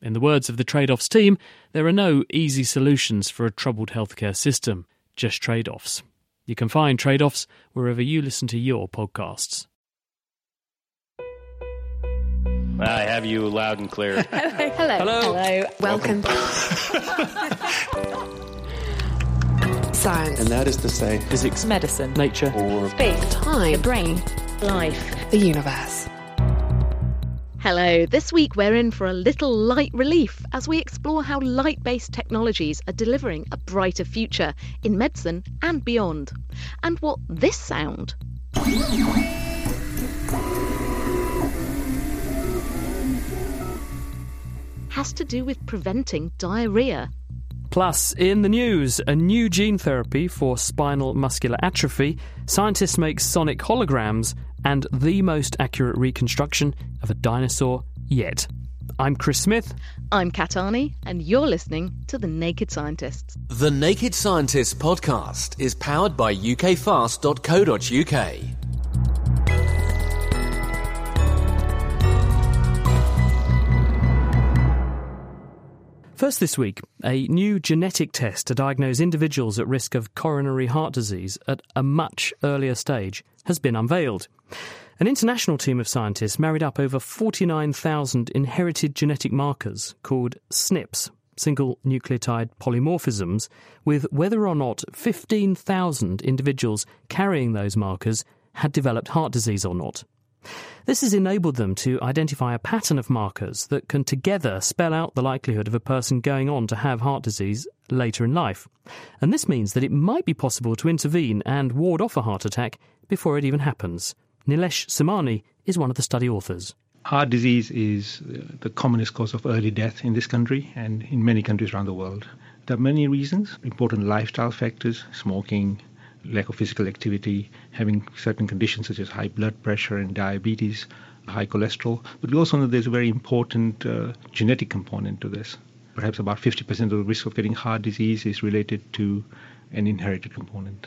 In the words of the Trade Offs team, there are no easy solutions for a troubled healthcare system, just trade offs. You can find Trade Offs wherever you listen to your podcasts. I have you loud and clear. Hello. Hello. Hello. Welcome. Science. And that is to say, Physics, Medicine. nature, or Space. Time. The brain. Life. The universe. Hello, this week we're in for a little light relief as we explore how light based technologies are delivering a brighter future in medicine and beyond. And what this sound has to do with preventing diarrhea. Plus, in the news, a new gene therapy for spinal muscular atrophy, scientists make sonic holograms, and the most accurate reconstruction of a dinosaur yet. I'm Chris Smith. I'm Kat Arney, and you're listening to The Naked Scientists. The Naked Scientists podcast is powered by ukfast.co.uk. First this week, a new genetic test to diagnose individuals at risk of coronary heart disease at a much earlier stage has been unveiled. An international team of scientists married up over 49,000 inherited genetic markers called SNPs, single nucleotide polymorphisms, with whether or not 15,000 individuals carrying those markers had developed heart disease or not. This has enabled them to identify a pattern of markers that can together spell out the likelihood of a person going on to have heart disease later in life. And this means that it might be possible to intervene and ward off a heart attack before it even happens. Nilesh Samani is one of the study authors. Heart disease is uh, the commonest cause of early death in this country and in many countries around the world. There are many reasons important lifestyle factors, smoking, lack of physical activity, having certain conditions such as high blood pressure and diabetes, high cholesterol. But we also know there's a very important uh, genetic component to this. Perhaps about 50% of the risk of getting heart disease is related to an inherited component.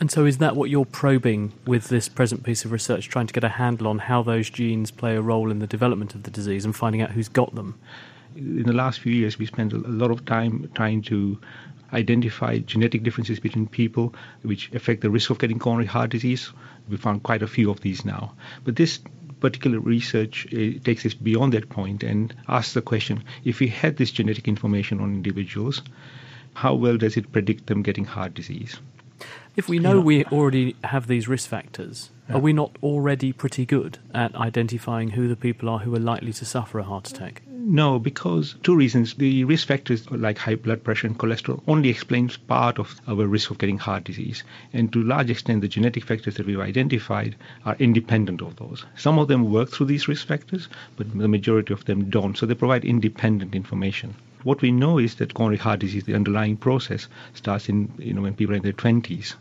And so, is that what you're probing with this present piece of research, trying to get a handle on how those genes play a role in the development of the disease and finding out who's got them? In the last few years, we spent a lot of time trying to identify genetic differences between people which affect the risk of getting coronary heart disease. We found quite a few of these now. But this particular research uh, takes us beyond that point and asks the question if we had this genetic information on individuals, how well does it predict them getting heart disease? If we know we already have these risk factors, are we not already pretty good at identifying who the people are who are likely to suffer a heart attack? No, because two reasons. The risk factors like high blood pressure and cholesterol only explains part of our risk of getting heart disease. And to a large extent, the genetic factors that we've identified are independent of those. Some of them work through these risk factors, but the majority of them don't. So they provide independent information. What we know is that coronary heart disease, the underlying process, starts in you know when people are in their 20s.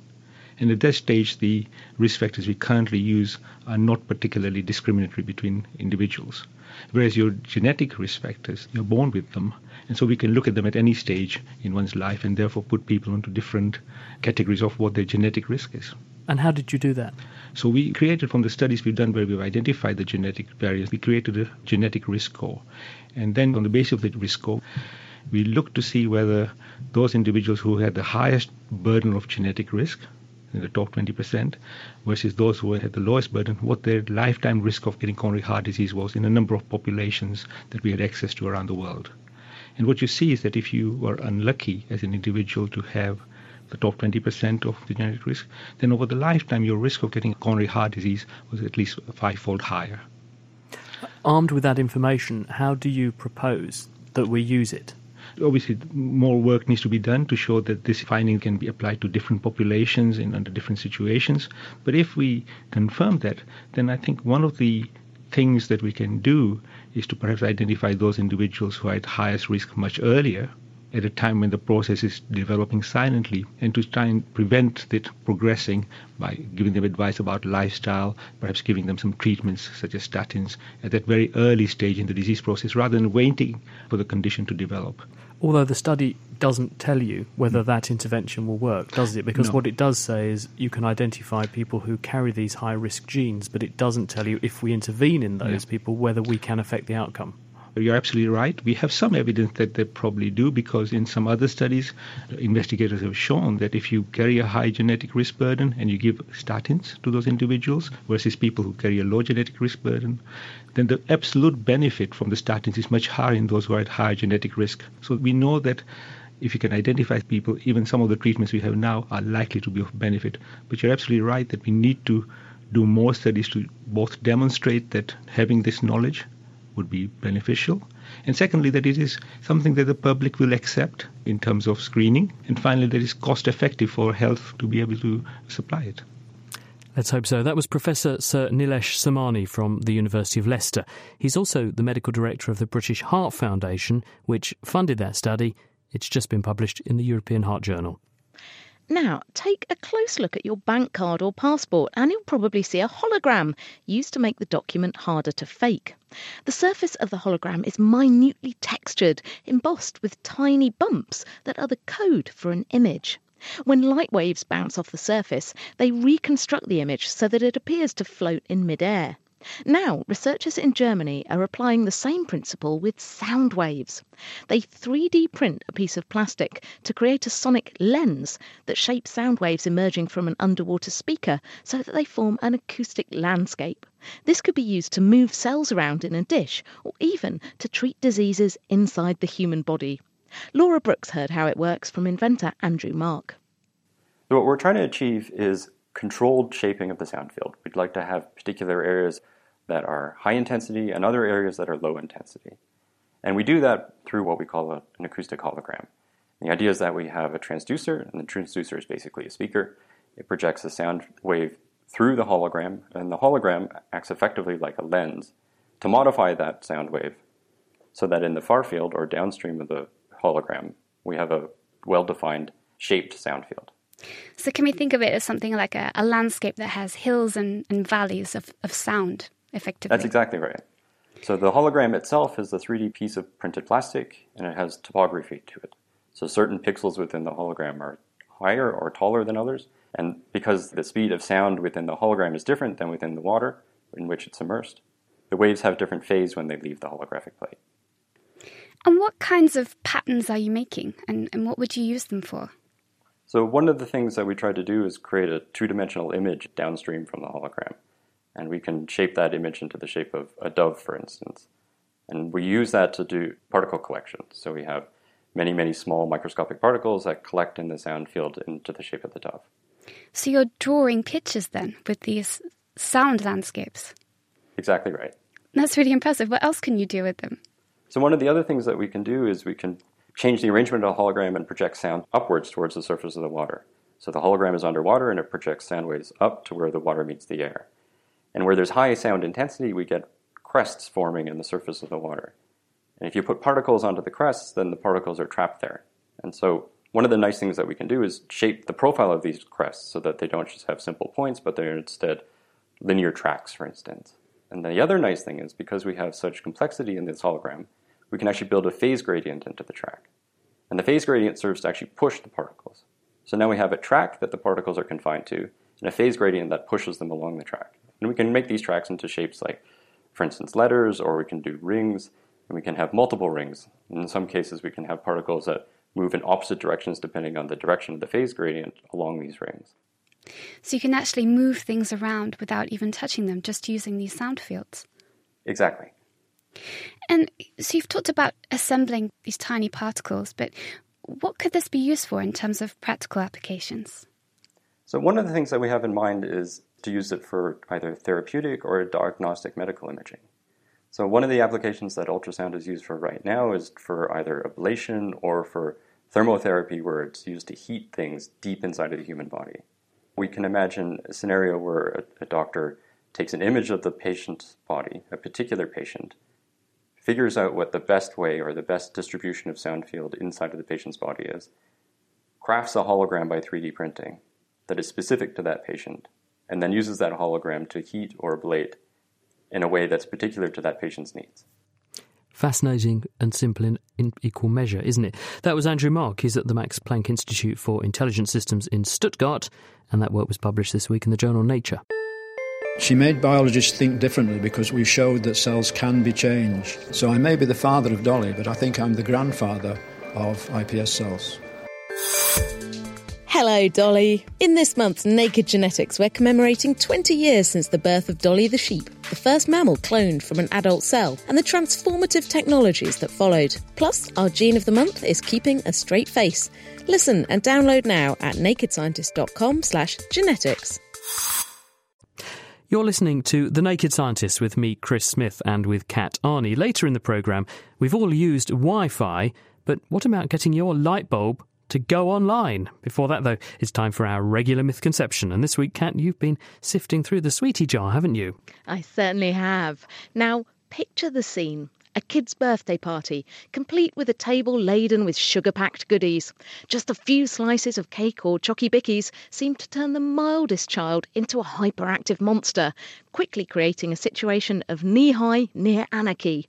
And at that stage, the risk factors we currently use are not particularly discriminatory between individuals. Whereas your genetic risk factors, you're born with them. And so we can look at them at any stage in one's life and therefore put people into different categories of what their genetic risk is. And how did you do that? So we created from the studies we've done where we've identified the genetic barriers, we created a genetic risk score. And then on the basis of that risk score, we looked to see whether those individuals who had the highest burden of genetic risk, in the top 20%, versus those who had the lowest burden, what their lifetime risk of getting coronary heart disease was in a number of populations that we had access to around the world. And what you see is that if you were unlucky as an individual to have the top 20% of the genetic risk, then over the lifetime your risk of getting coronary heart disease was at least fivefold higher. Armed with that information, how do you propose that we use it? Obviously, more work needs to be done to show that this finding can be applied to different populations in under different situations. But if we confirm that, then I think one of the things that we can do is to perhaps identify those individuals who are at highest risk much earlier at a time when the process is developing silently and to try and prevent it progressing by giving them advice about lifestyle, perhaps giving them some treatments such as statins at that very early stage in the disease process rather than waiting for the condition to develop. Although the study doesn't tell you whether that intervention will work, does it? Because No. what it does say is you can identify people who carry these high risk genes, but it doesn't tell you if we intervene in those Yeah. people whether we can affect the outcome. You're absolutely right. We have some evidence that they probably do because in some other studies, investigators have shown that if you carry a high genetic risk burden and you give statins to those individuals versus people who carry a low genetic risk burden, then the absolute benefit from the statins is much higher in those who are at higher genetic risk. So we know that if you can identify people, even some of the treatments we have now are likely to be of benefit. But you're absolutely right that we need to do more studies to both demonstrate that having this knowledge would be beneficial. And secondly, that it is something that the public will accept in terms of screening. And finally, that is cost effective for health to be able to supply it. Let's hope so. That was Professor Sir Nilesh Samani from the University of Leicester. He's also the medical director of the British Heart Foundation, which funded that study. It's just been published in the European Heart Journal. Now, take a close look at your bank card or passport, and you'll probably see a hologram used to make the document harder to fake. The surface of the hologram is minutely textured, embossed with tiny bumps that are the code for an image. When light waves bounce off the surface, they reconstruct the image so that it appears to float in midair. Now, researchers in Germany are applying the same principle with sound waves. They 3D print a piece of plastic to create a sonic lens that shapes sound waves emerging from an underwater speaker so that they form an acoustic landscape. This could be used to move cells around in a dish or even to treat diseases inside the human body. Laura Brooks heard how it works from inventor Andrew Mark. What we're trying to achieve is controlled shaping of the sound field. We'd like to have particular areas that are high intensity and other areas that are low intensity. And we do that through what we call a, an acoustic hologram. The idea is that we have a transducer, and the transducer is basically a speaker. It projects a sound wave through the hologram, and the hologram acts effectively like a lens to modify that sound wave so that in the far field or downstream of the hologram, we have a well defined shaped sound field. So, can we think of it as something like a, a landscape that has hills and, and valleys of, of sound, effectively? That's exactly right. So the hologram itself is a 3D piece of printed plastic, and it has topography to it. So certain pixels within the hologram are higher or taller than others, and because the speed of sound within the hologram is different than within the water in which it's immersed, the waves have different phase when they leave the holographic plate. And what kinds of patterns are you making, and, and what would you use them for? So one of the things that we tried to do is create a two-dimensional image downstream from the hologram, and we can shape that image into the shape of a dove, for instance. And we use that to do particle collection. So we have many, many small microscopic particles that collect in the sound field into the shape of the dove. So, you're drawing pictures then with these sound landscapes. Exactly right. That's really impressive. What else can you do with them? So one of the other things that we can do is we can change the arrangement of the hologram and project sound upwards towards the surface of the water. So the hologram is underwater and it projects sound waves up to where the water meets the air. And where there's high sound intensity, we get crests forming in the surface of the water. And if you put particles onto the crests, then the particles are trapped there. And so one of the nice things that we can do is shape the profile of these crests so that they don't just have simple points, but they're instead linear tracks, for instance. And the other nice thing is because we have such complexity in this hologram, we can actually build a phase gradient into the track. And the phase gradient serves to actually push the particles. So now we have a track that the particles are confined to, and a phase gradient that pushes them along the track. And we can make these tracks into shapes like, for instance, letters, or we can do rings, and we can have multiple rings. And in some cases, we can have particles that move in opposite directions depending on the direction of the phase gradient along these rings. So, you can actually move things around without even touching them, just using these sound fields. Exactly. And so you've talked about assembling these tiny particles, but what could this be used for in terms of practical applications? So, one of the things that we have in mind is to use it for either therapeutic or diagnostic medical imaging. So, one of the applications that ultrasound is used for right now is for either ablation or for thermotherapy, where it's used to heat things deep inside of the human body. We can imagine a scenario where a, a doctor takes an image of the patient's body, a particular patient, figures out what the best way or the best distribution of sound field inside of the patient's body is, crafts a hologram by 3D printing that is specific to that patient, and then uses that hologram to heat or ablate in a way that's particular to that patient's needs. Fascinating and simple in, in, equal measure, isn't it? That was Andrew Mark. He's at the Max Planck Institute for Intelligent Systems in Stuttgart, and that work was published this week in the journal Nature. She made biologists think differently because we showed that cells can be changed. So I may be the father of Dolly, but I think I'm the grandfather of iPS cells. Hello, Dolly. In this month's Naked Genetics, we're commemorating 20 years since the birth of Dolly the sheep, the first mammal cloned from an adult cell, and the transformative technologies that followed. Plus, our gene of the month is keeping a straight face. Listen and download now at nakedscientist.com slash genetics. You're listening to The Naked Scientist with me, Chris Smith, and with Kat Arney. Later in the programme, we've all used Wi Fi, but what about getting your light bulb to go online? Before that, though, it's time for our regular misconception. And this week, Kat, you've been sifting through the sweetie jar, haven't you? I certainly have. Now, picture the scene a kid's birthday party, complete with a table laden with sugar packed goodies. Just a few slices of cake or chocky bickies seem to turn the mildest child into a hyperactive monster, quickly creating a situation of knee high near anarchy.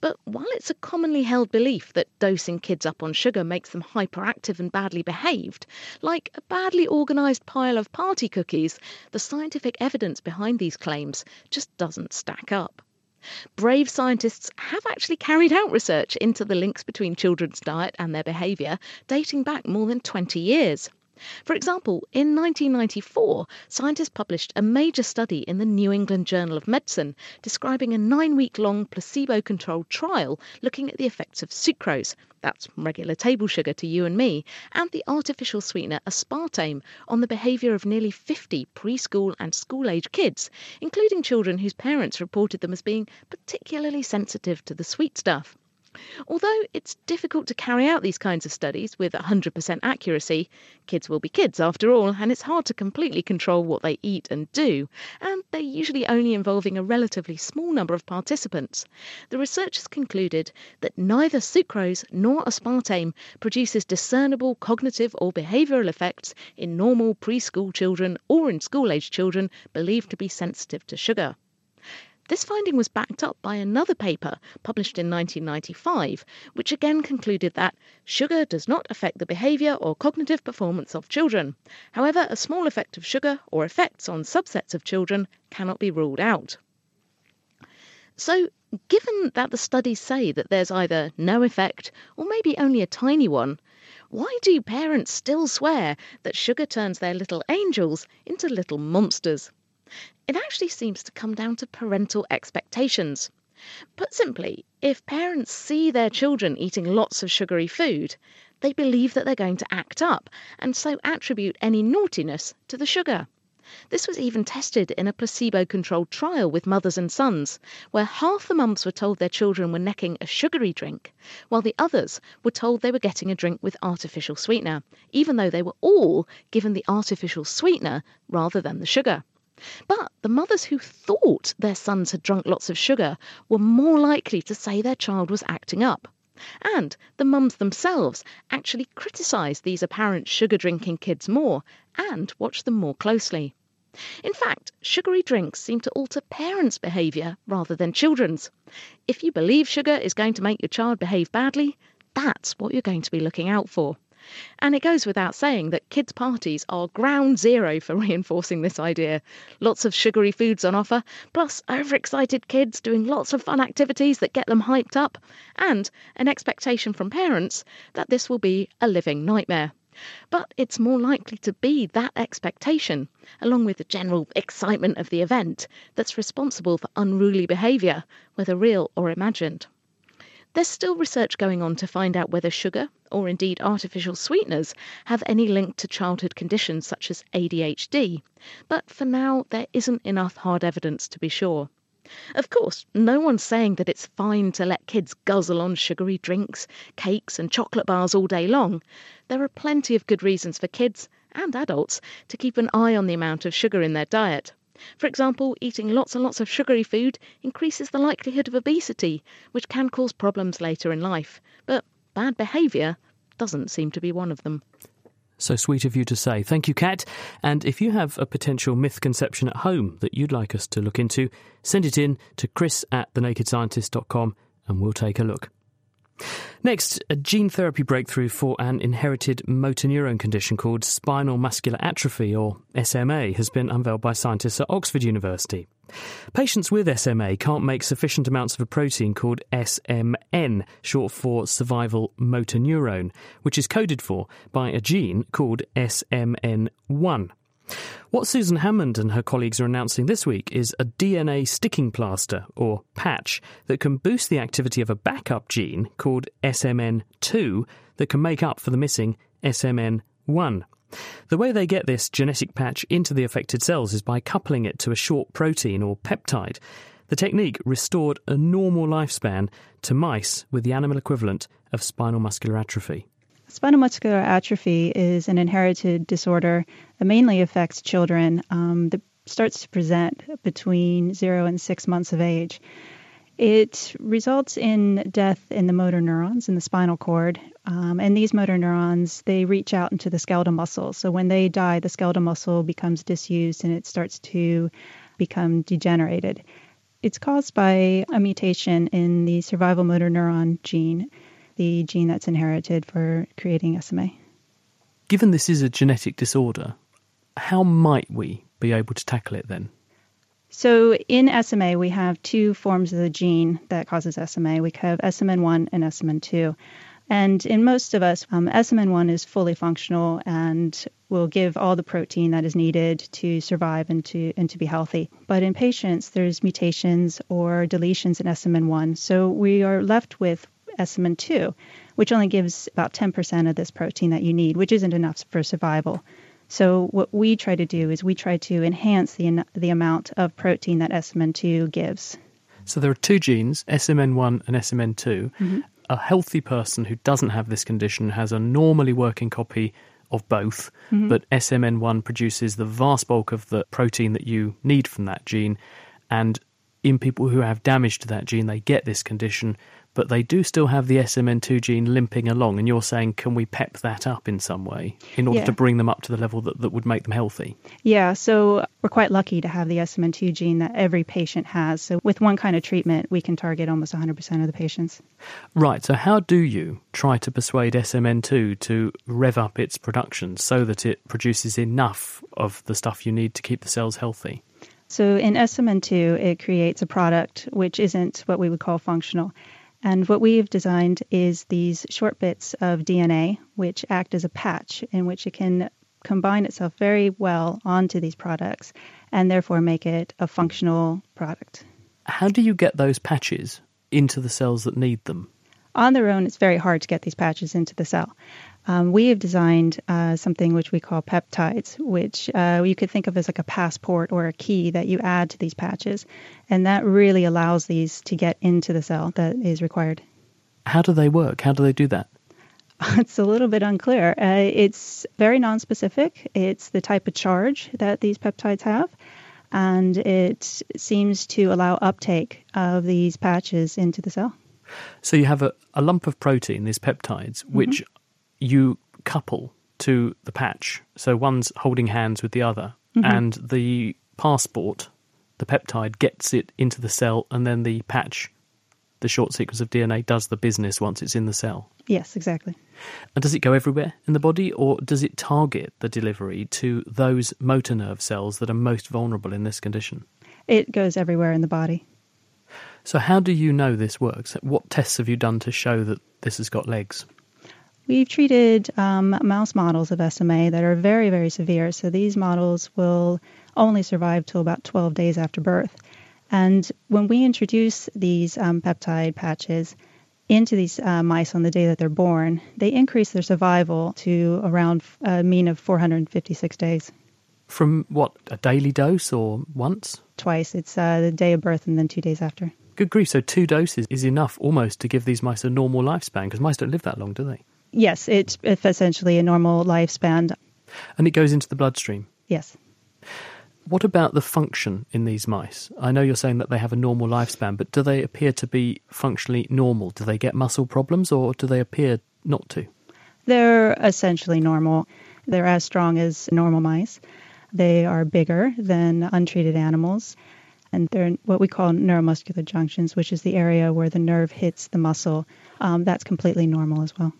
But while it's a commonly held belief that dosing kids up on sugar makes them hyperactive and badly behaved, like a badly organised pile of party cookies, the scientific evidence behind these claims just doesn't stack up. Brave scientists have actually carried out research into the links between children's diet and their behaviour dating back more than 20 years. For example, in 1994, scientists published a major study in the New England Journal of Medicine describing a nine week long placebo controlled trial looking at the effects of sucrose, that's regular table sugar to you and me, and the artificial sweetener aspartame on the behaviour of nearly 50 preschool and school age kids, including children whose parents reported them as being particularly sensitive to the sweet stuff. Although it's difficult to carry out these kinds of studies with 100% accuracy, kids will be kids after all, and it's hard to completely control what they eat and do, and they're usually only involving a relatively small number of participants. The researchers concluded that neither sucrose nor aspartame produces discernible cognitive or behavioural effects in normal preschool children or in school age children believed to be sensitive to sugar. This finding was backed up by another paper published in 1995, which again concluded that sugar does not affect the behaviour or cognitive performance of children. However, a small effect of sugar or effects on subsets of children cannot be ruled out. So, given that the studies say that there's either no effect or maybe only a tiny one, why do parents still swear that sugar turns their little angels into little monsters? It actually seems to come down to parental expectations. Put simply, if parents see their children eating lots of sugary food, they believe that they're going to act up and so attribute any naughtiness to the sugar. This was even tested in a placebo controlled trial with mothers and sons, where half the mums were told their children were necking a sugary drink, while the others were told they were getting a drink with artificial sweetener, even though they were all given the artificial sweetener rather than the sugar. But the mothers who thought their sons had drunk lots of sugar were more likely to say their child was acting up. And the mums themselves actually criticised these apparent sugar drinking kids more and watched them more closely. In fact, sugary drinks seem to alter parents' behaviour rather than children's. If you believe sugar is going to make your child behave badly, that's what you're going to be looking out for. And it goes without saying that kids' parties are ground zero for reinforcing this idea. Lots of sugary foods on offer, plus overexcited kids doing lots of fun activities that get them hyped up, and an expectation from parents that this will be a living nightmare. But it's more likely to be that expectation, along with the general excitement of the event, that's responsible for unruly behaviour, whether real or imagined. There's still research going on to find out whether sugar, or indeed artificial sweeteners, have any link to childhood conditions such as ADHD, but for now there isn't enough hard evidence to be sure. Of course, no one's saying that it's fine to let kids guzzle on sugary drinks, cakes, and chocolate bars all day long. There are plenty of good reasons for kids and adults to keep an eye on the amount of sugar in their diet. For example, eating lots and lots of sugary food increases the likelihood of obesity, which can cause problems later in life. But bad behaviour doesn't seem to be one of them. So sweet of you to say. Thank you, Kat. And if you have a potential myth conception at home that you'd like us to look into, send it in to chris at thenakedscientist.com and we'll take a look. Next, a gene therapy breakthrough for an inherited motor neuron condition called spinal muscular atrophy, or SMA, has been unveiled by scientists at Oxford University. Patients with SMA can't make sufficient amounts of a protein called SMN, short for survival motor neuron, which is coded for by a gene called SMN1. What Suzan Hammond and her colleagues are announcing this week is a DNA sticking plaster, or patch, that can boost the activity of a backup gene called SMN2 that can make up for the missing SMN1. The way they get this genetic patch into the affected cells is by coupling it to a short protein or peptide. The technique restored a normal lifespan to mice with the animal equivalent of spinal muscular atrophy. Spinal muscular atrophy is an inherited disorder that mainly affects children um, that starts to present between zero and six months of age. It results in death in the motor neurons in the spinal cord, um, and these motor neurons they reach out into the skeletal muscle. So when they die, the skeletal muscle becomes disused and it starts to become degenerated. It's caused by a mutation in the survival motor neuron gene the gene that's inherited for creating SMA. Given this is a genetic disorder, how might we be able to tackle it then? So in SMA, we have two forms of the gene that causes SMA. We have SMN1 and SMN2. And in most of us, um, SMN1 is fully functional and will give all the protein that is needed to survive and to and to be healthy. But in patients, there's mutations or deletions in SMN1, so we are left with SMN2, which only gives about 10% of this protein that you need, which isn't enough for survival. So what we try to do is we try to enhance the the amount of protein that SMN2 gives. So there are two genes, SMN1 and SMN2. Mm-hmm. A healthy person who doesn't have this condition has a normally working copy of both, mm-hmm. but SMN1 produces the vast bulk of the protein that you need from that gene. And in people who have damage to that gene, they get this condition but they do still have the SMN2 gene limping along. And you're saying, can we pep that up in some way in order yeah. to bring them up to the level that, that would make them healthy? Yeah, so we're quite lucky to have the SMN2 gene that every patient has. So with one kind of treatment, we can target almost 100% of the patients. Right, so how do you try to persuade SMN2 to rev up its production so that it produces enough of the stuff you need to keep the cells healthy? So in SMN2, it creates a product which isn't what we would call functional. And what we've designed is these short bits of DNA, which act as a patch in which it can combine itself very well onto these products and therefore make it a functional product. How do you get those patches into the cells that need them? On their own, it's very hard to get these patches into the cell. Um, we have designed uh, something which we call peptides, which uh, you could think of as like a passport or a key that you add to these patches. And that really allows these to get into the cell that is required. How do they work? How do they do that? It's a little bit unclear. Uh, it's very nonspecific. It's the type of charge that these peptides have, and it seems to allow uptake of these patches into the cell. So you have a, a lump of protein, these peptides, which mm-hmm you couple to the patch. So one's holding hands with the other, mm-hmm. and the passport, the peptide, gets it into the cell, and then the patch, the short sequence of DNA, does the business once it's in the cell. Yes, exactly. And does it go everywhere in the body, or does it target the delivery to those motor nerve cells that are most vulnerable in this condition? It goes everywhere in the body. So, how do you know this works? What tests have you done to show that this has got legs? We've treated um, mouse models of SMA that are very, very severe. So these models will only survive till about 12 days after birth. And when we introduce these um, peptide patches into these uh, mice on the day that they're born, they increase their survival to around a mean of 456 days. From what, a daily dose or once? Twice. It's uh, the day of birth and then two days after. Good grief, so two doses is enough almost to give these mice a normal lifespan because mice don't live that long, do they? Yes, it's essentially a normal lifespan. And it goes into the bloodstream? Yes. What about the function in these mice? I know you're saying that they have a normal lifespan, but do they appear to be functionally normal? Do they get muscle problems or do they appear not to? They're essentially normal. They're as strong as normal mice. They are bigger than untreated animals. And they're what we call neuromuscular junctions, which is the area where the nerve hits the muscle. Um, that's completely normal as well.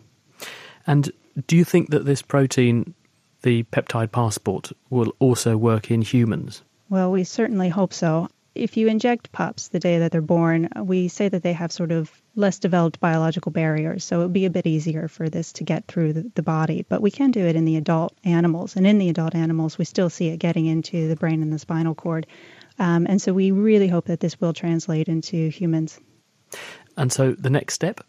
And do you think that this protein the peptide passport will also work in humans? Well, we certainly hope so. If you inject pups the day that they're born, we say that they have sort of less developed biological barriers, so it would be a bit easier for this to get through the, the, body. But we can do it in the adult animals, and in the adult animals, we still see it getting into the brain and the spinal cord. Um, and so we really hope that this will translate into humans. And so the next step?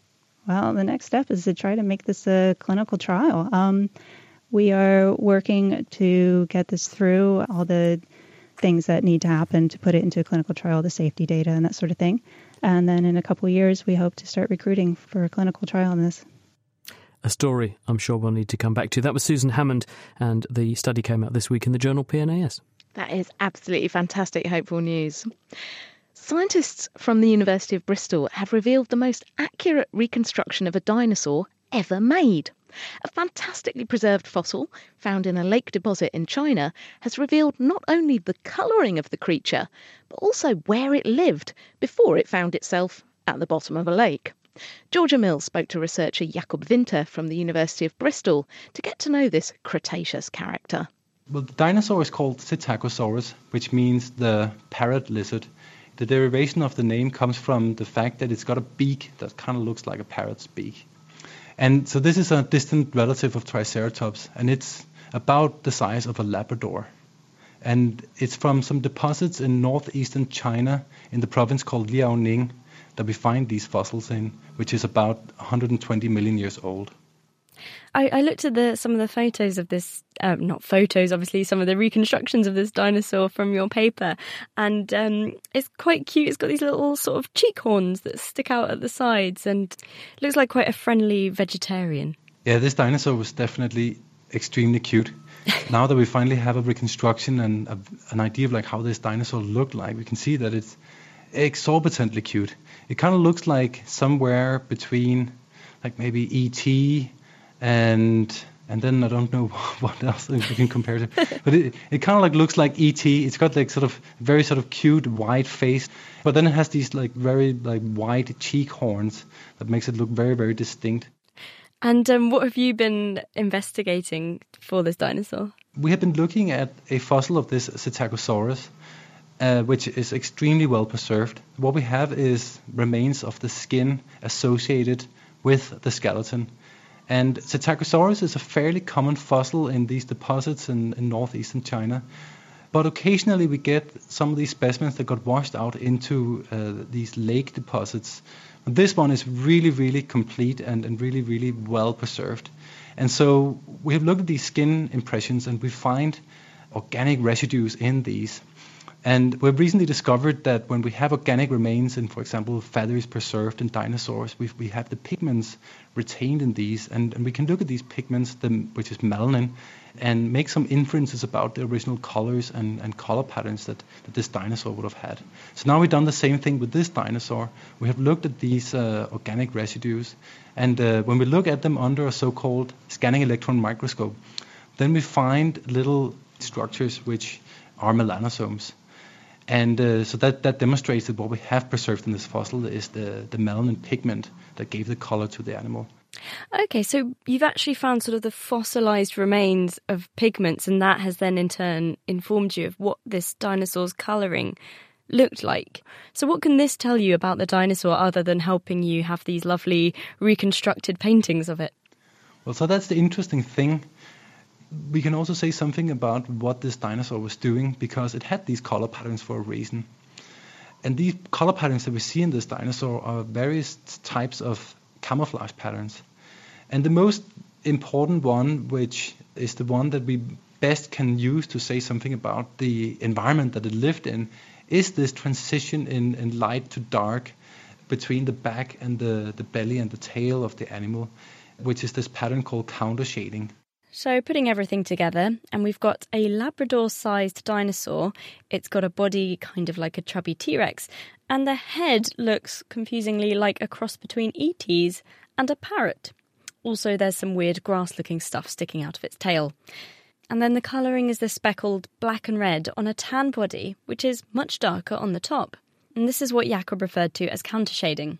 Well, the next step is to try to make this a clinical trial. Um, we are working to get this through all the things that need to happen to put it into a clinical trial, the safety data and that sort of thing. And then in a couple of years, we hope to start recruiting for a clinical trial on this. A story I'm sure we'll need to come back to. That was Suzan Hammond, and the study came out this week in the journal PNAS. That is absolutely fantastic, hopeful news. Scientists from the University of Bristol have revealed the most accurate reconstruction of a dinosaur ever made. A fantastically preserved fossil found in a lake deposit in China has revealed not only the colouring of the creature, but also where it lived before it found itself at the bottom of a lake. Georgia Mills spoke to researcher Jakob Vinther from the University of Bristol to get to know this Cretaceous character. Well, the dinosaur is called Psittacosaurus, which means the parrot lizard. The derivation of the name comes from the fact that it's got a beak that kind of looks like a parrot's beak. And so this is a distant relative of Triceratops, and it's about the size of a Labrador. And it's from some deposits in northeastern China in the province called Liaoning that we find these fossils in, which is about 120 million years old. I, I looked at the some of the photos of this, um, not photos, obviously, some of the reconstructions of this dinosaur from your paper, and um, it's quite cute. It's got these little sort of cheek horns that stick out at the sides, and looks like quite a friendly vegetarian. Yeah, this dinosaur was definitely extremely cute. now that we finally have a reconstruction and a, an idea of like how this dinosaur looked like, we can see that it's exorbitantly cute. It kind of looks like somewhere between like maybe ET and and then I don't know what else we can compare to, but it, it kind of like looks like ET. It's got like sort of very sort of cute white face, but then it has these like very like white cheek horns that makes it look very very distinct. And um, what have you been investigating for this dinosaur? We have been looking at a fossil of this Psittacosaurus, uh, which is extremely well preserved. What we have is remains of the skin associated with the skeleton. And Psittacosaurus is a fairly common fossil in these deposits in, in northeastern China. But occasionally we get some of these specimens that got washed out into uh, these lake deposits. This one is really, really complete and, and really, really well preserved. And so we have looked at these skin impressions and we find organic residues in these. And we've recently discovered that when we have organic remains in, for example, feathers preserved in dinosaurs, we we have the pigments retained in these, and, and we can look at these pigments, the, which is melanin, and make some inferences about the original colors and, and color patterns that, that this dinosaur would have had. So now we've done the same thing with this dinosaur. We have looked at these uh, organic residues, and uh, when we look at them under a so-called scanning electron microscope, then we find little structures which are melanosomes. And uh, so that, that demonstrates that what we have preserved in this fossil is the, the melanin pigment that gave the color to the animal. Okay, so you've actually found sort of the fossilized remains of pigments, and that has then in turn informed you of what this dinosaur's coloring looked like. So, what can this tell you about the dinosaur other than helping you have these lovely reconstructed paintings of it? Well, so that's the interesting thing. We can also say something about what this dinosaur was doing because it had these color patterns for a reason. And these color patterns that we see in this dinosaur are various types of camouflage patterns. And the most important one, which is the one that we best can use to say something about the environment that it lived in, is this transition in, in light to dark between the back and the, the belly and the tail of the animal, which is this pattern called counter shading. So, putting everything together, and we've got a Labrador sized dinosaur. It's got a body kind of like a chubby T Rex, and the head looks confusingly like a cross between E.T.'s and a parrot. Also, there's some weird grass looking stuff sticking out of its tail. And then the colouring is the speckled black and red on a tan body, which is much darker on the top. And this is what Jakob referred to as counter shading.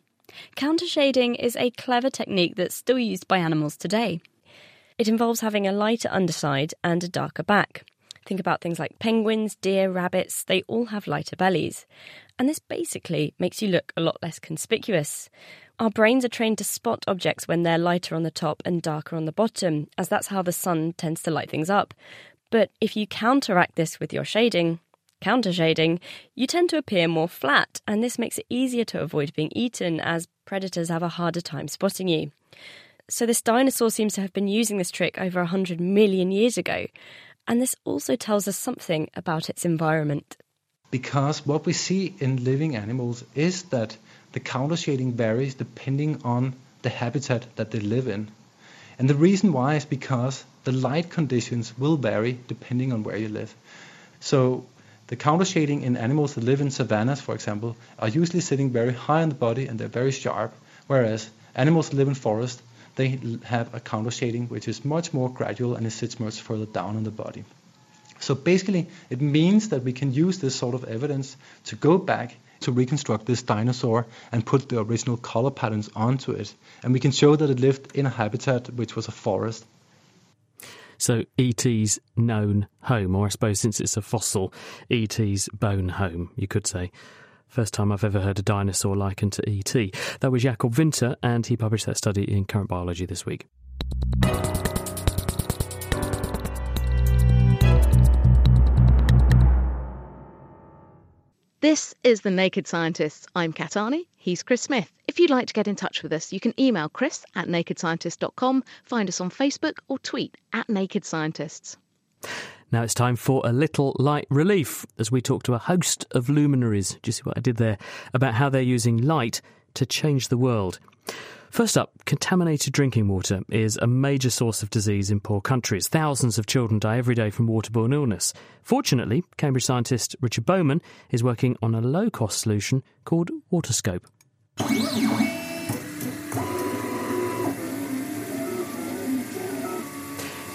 Counter shading is a clever technique that's still used by animals today. It involves having a lighter underside and a darker back. Think about things like penguins, deer, rabbits, they all have lighter bellies. And this basically makes you look a lot less conspicuous. Our brains are trained to spot objects when they're lighter on the top and darker on the bottom, as that's how the sun tends to light things up. But if you counteract this with your shading, counter shading, you tend to appear more flat, and this makes it easier to avoid being eaten as predators have a harder time spotting you. So, this dinosaur seems to have been using this trick over 100 million years ago, and this also tells us something about its environment. Because what we see in living animals is that the counter shading varies depending on the habitat that they live in. And the reason why is because the light conditions will vary depending on where you live. So the counter shading in animals that live in savannas, for example, are usually sitting very high on the body and they're very sharp, whereas animals that live in forest they have a counter shading which is much more gradual and it sits much further down on the body. So basically, it means that we can use this sort of evidence to go back to reconstruct this dinosaur and put the original color patterns onto it. And we can show that it lived in a habitat which was a forest. So E.T.'s known home, or I suppose since it's a fossil, E.T.'s bone home, you could say. First time I've ever heard a dinosaur likened to E.T. That was Jakob Vinther, and he published that study in Current Biology this week. This is The Naked Scientists. I'm Kat Arney. He's Chris Smith. If you'd like to get in touch with us, you can email chris at nakedscientist.com, find us on Facebook, or tweet at Naked Scientists. Now it's time for a little light relief as we talk to a host of luminaries. Do you see what I did there? About how they're using light to change the world. First up, contaminated drinking water is a major source of disease in poor countries. Thousands of children die every day from waterborne illness. Fortunately, Cambridge scientist Richard Bowman is working on a low cost solution called WaterScope.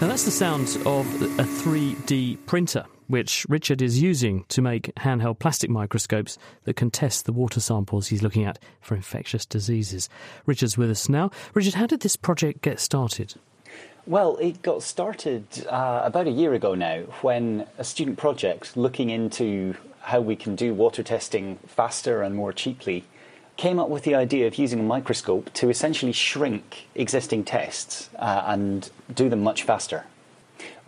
Now, that's the sound of a 3D printer, which Richard is using to make handheld plastic microscopes that can test the water samples he's looking at for infectious diseases. Richard's with us now. Richard, how did this project get started? Well, it got started uh, about a year ago now when a student project looking into how we can do water testing faster and more cheaply came up with the idea of using a microscope to essentially shrink existing tests uh, and do them much faster.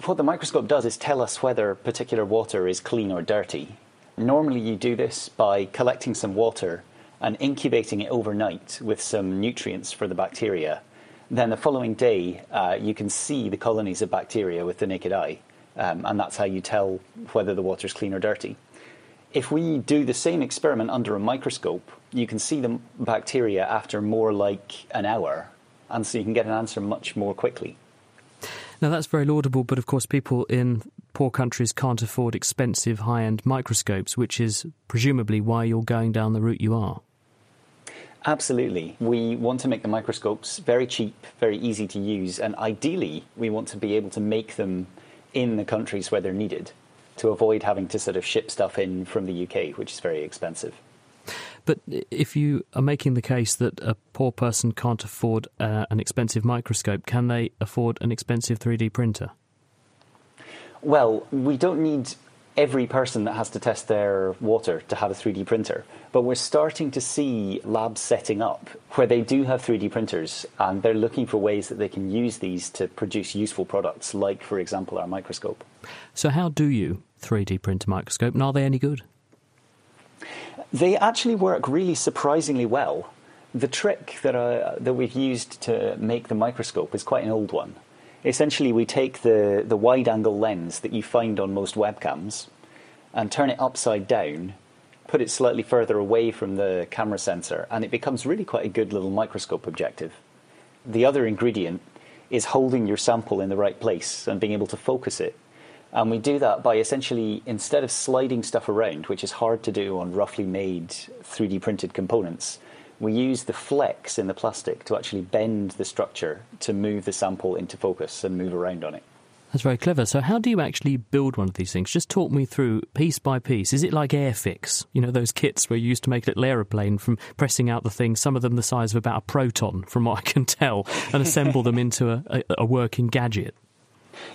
What the microscope does is tell us whether particular water is clean or dirty. Normally, you do this by collecting some water and incubating it overnight with some nutrients for the bacteria. Then the following day, uh, you can see the colonies of bacteria with the naked eye, um, and that's how you tell whether the water is clean or dirty. If we do the same experiment under a microscope, you can see the bacteria after more like an hour, and so you can get an answer much more quickly. Now, that's very laudable, but of course, people in poor countries can't afford expensive high end microscopes, which is presumably why you're going down the route you are. Absolutely. We want to make the microscopes very cheap, very easy to use, and ideally, we want to be able to make them in the countries where they're needed to avoid having to sort of ship stuff in from the UK, which is very expensive. But if you are making the case that a poor person can't afford uh, an expensive microscope, can they afford an expensive 3D printer? Well, we don't need every person that has to test their water to have a 3D printer. But we're starting to see labs setting up where they do have 3D printers and they're looking for ways that they can use these to produce useful products, like, for example, our microscope. So, how do you 3D print a microscope and are they any good? They actually work really surprisingly well. The trick that, uh, that we've used to make the microscope is quite an old one. Essentially, we take the, the wide angle lens that you find on most webcams and turn it upside down, put it slightly further away from the camera sensor, and it becomes really quite a good little microscope objective. The other ingredient is holding your sample in the right place and being able to focus it. And we do that by essentially, instead of sliding stuff around, which is hard to do on roughly made 3D printed components, we use the flex in the plastic to actually bend the structure to move the sample into focus and move around on it. That's very clever. So, how do you actually build one of these things? Just talk me through piece by piece. Is it like Airfix? You know, those kits where you used to make a little aeroplane from pressing out the thing, some of them the size of about a proton, from what I can tell, and assemble them into a, a, a working gadget?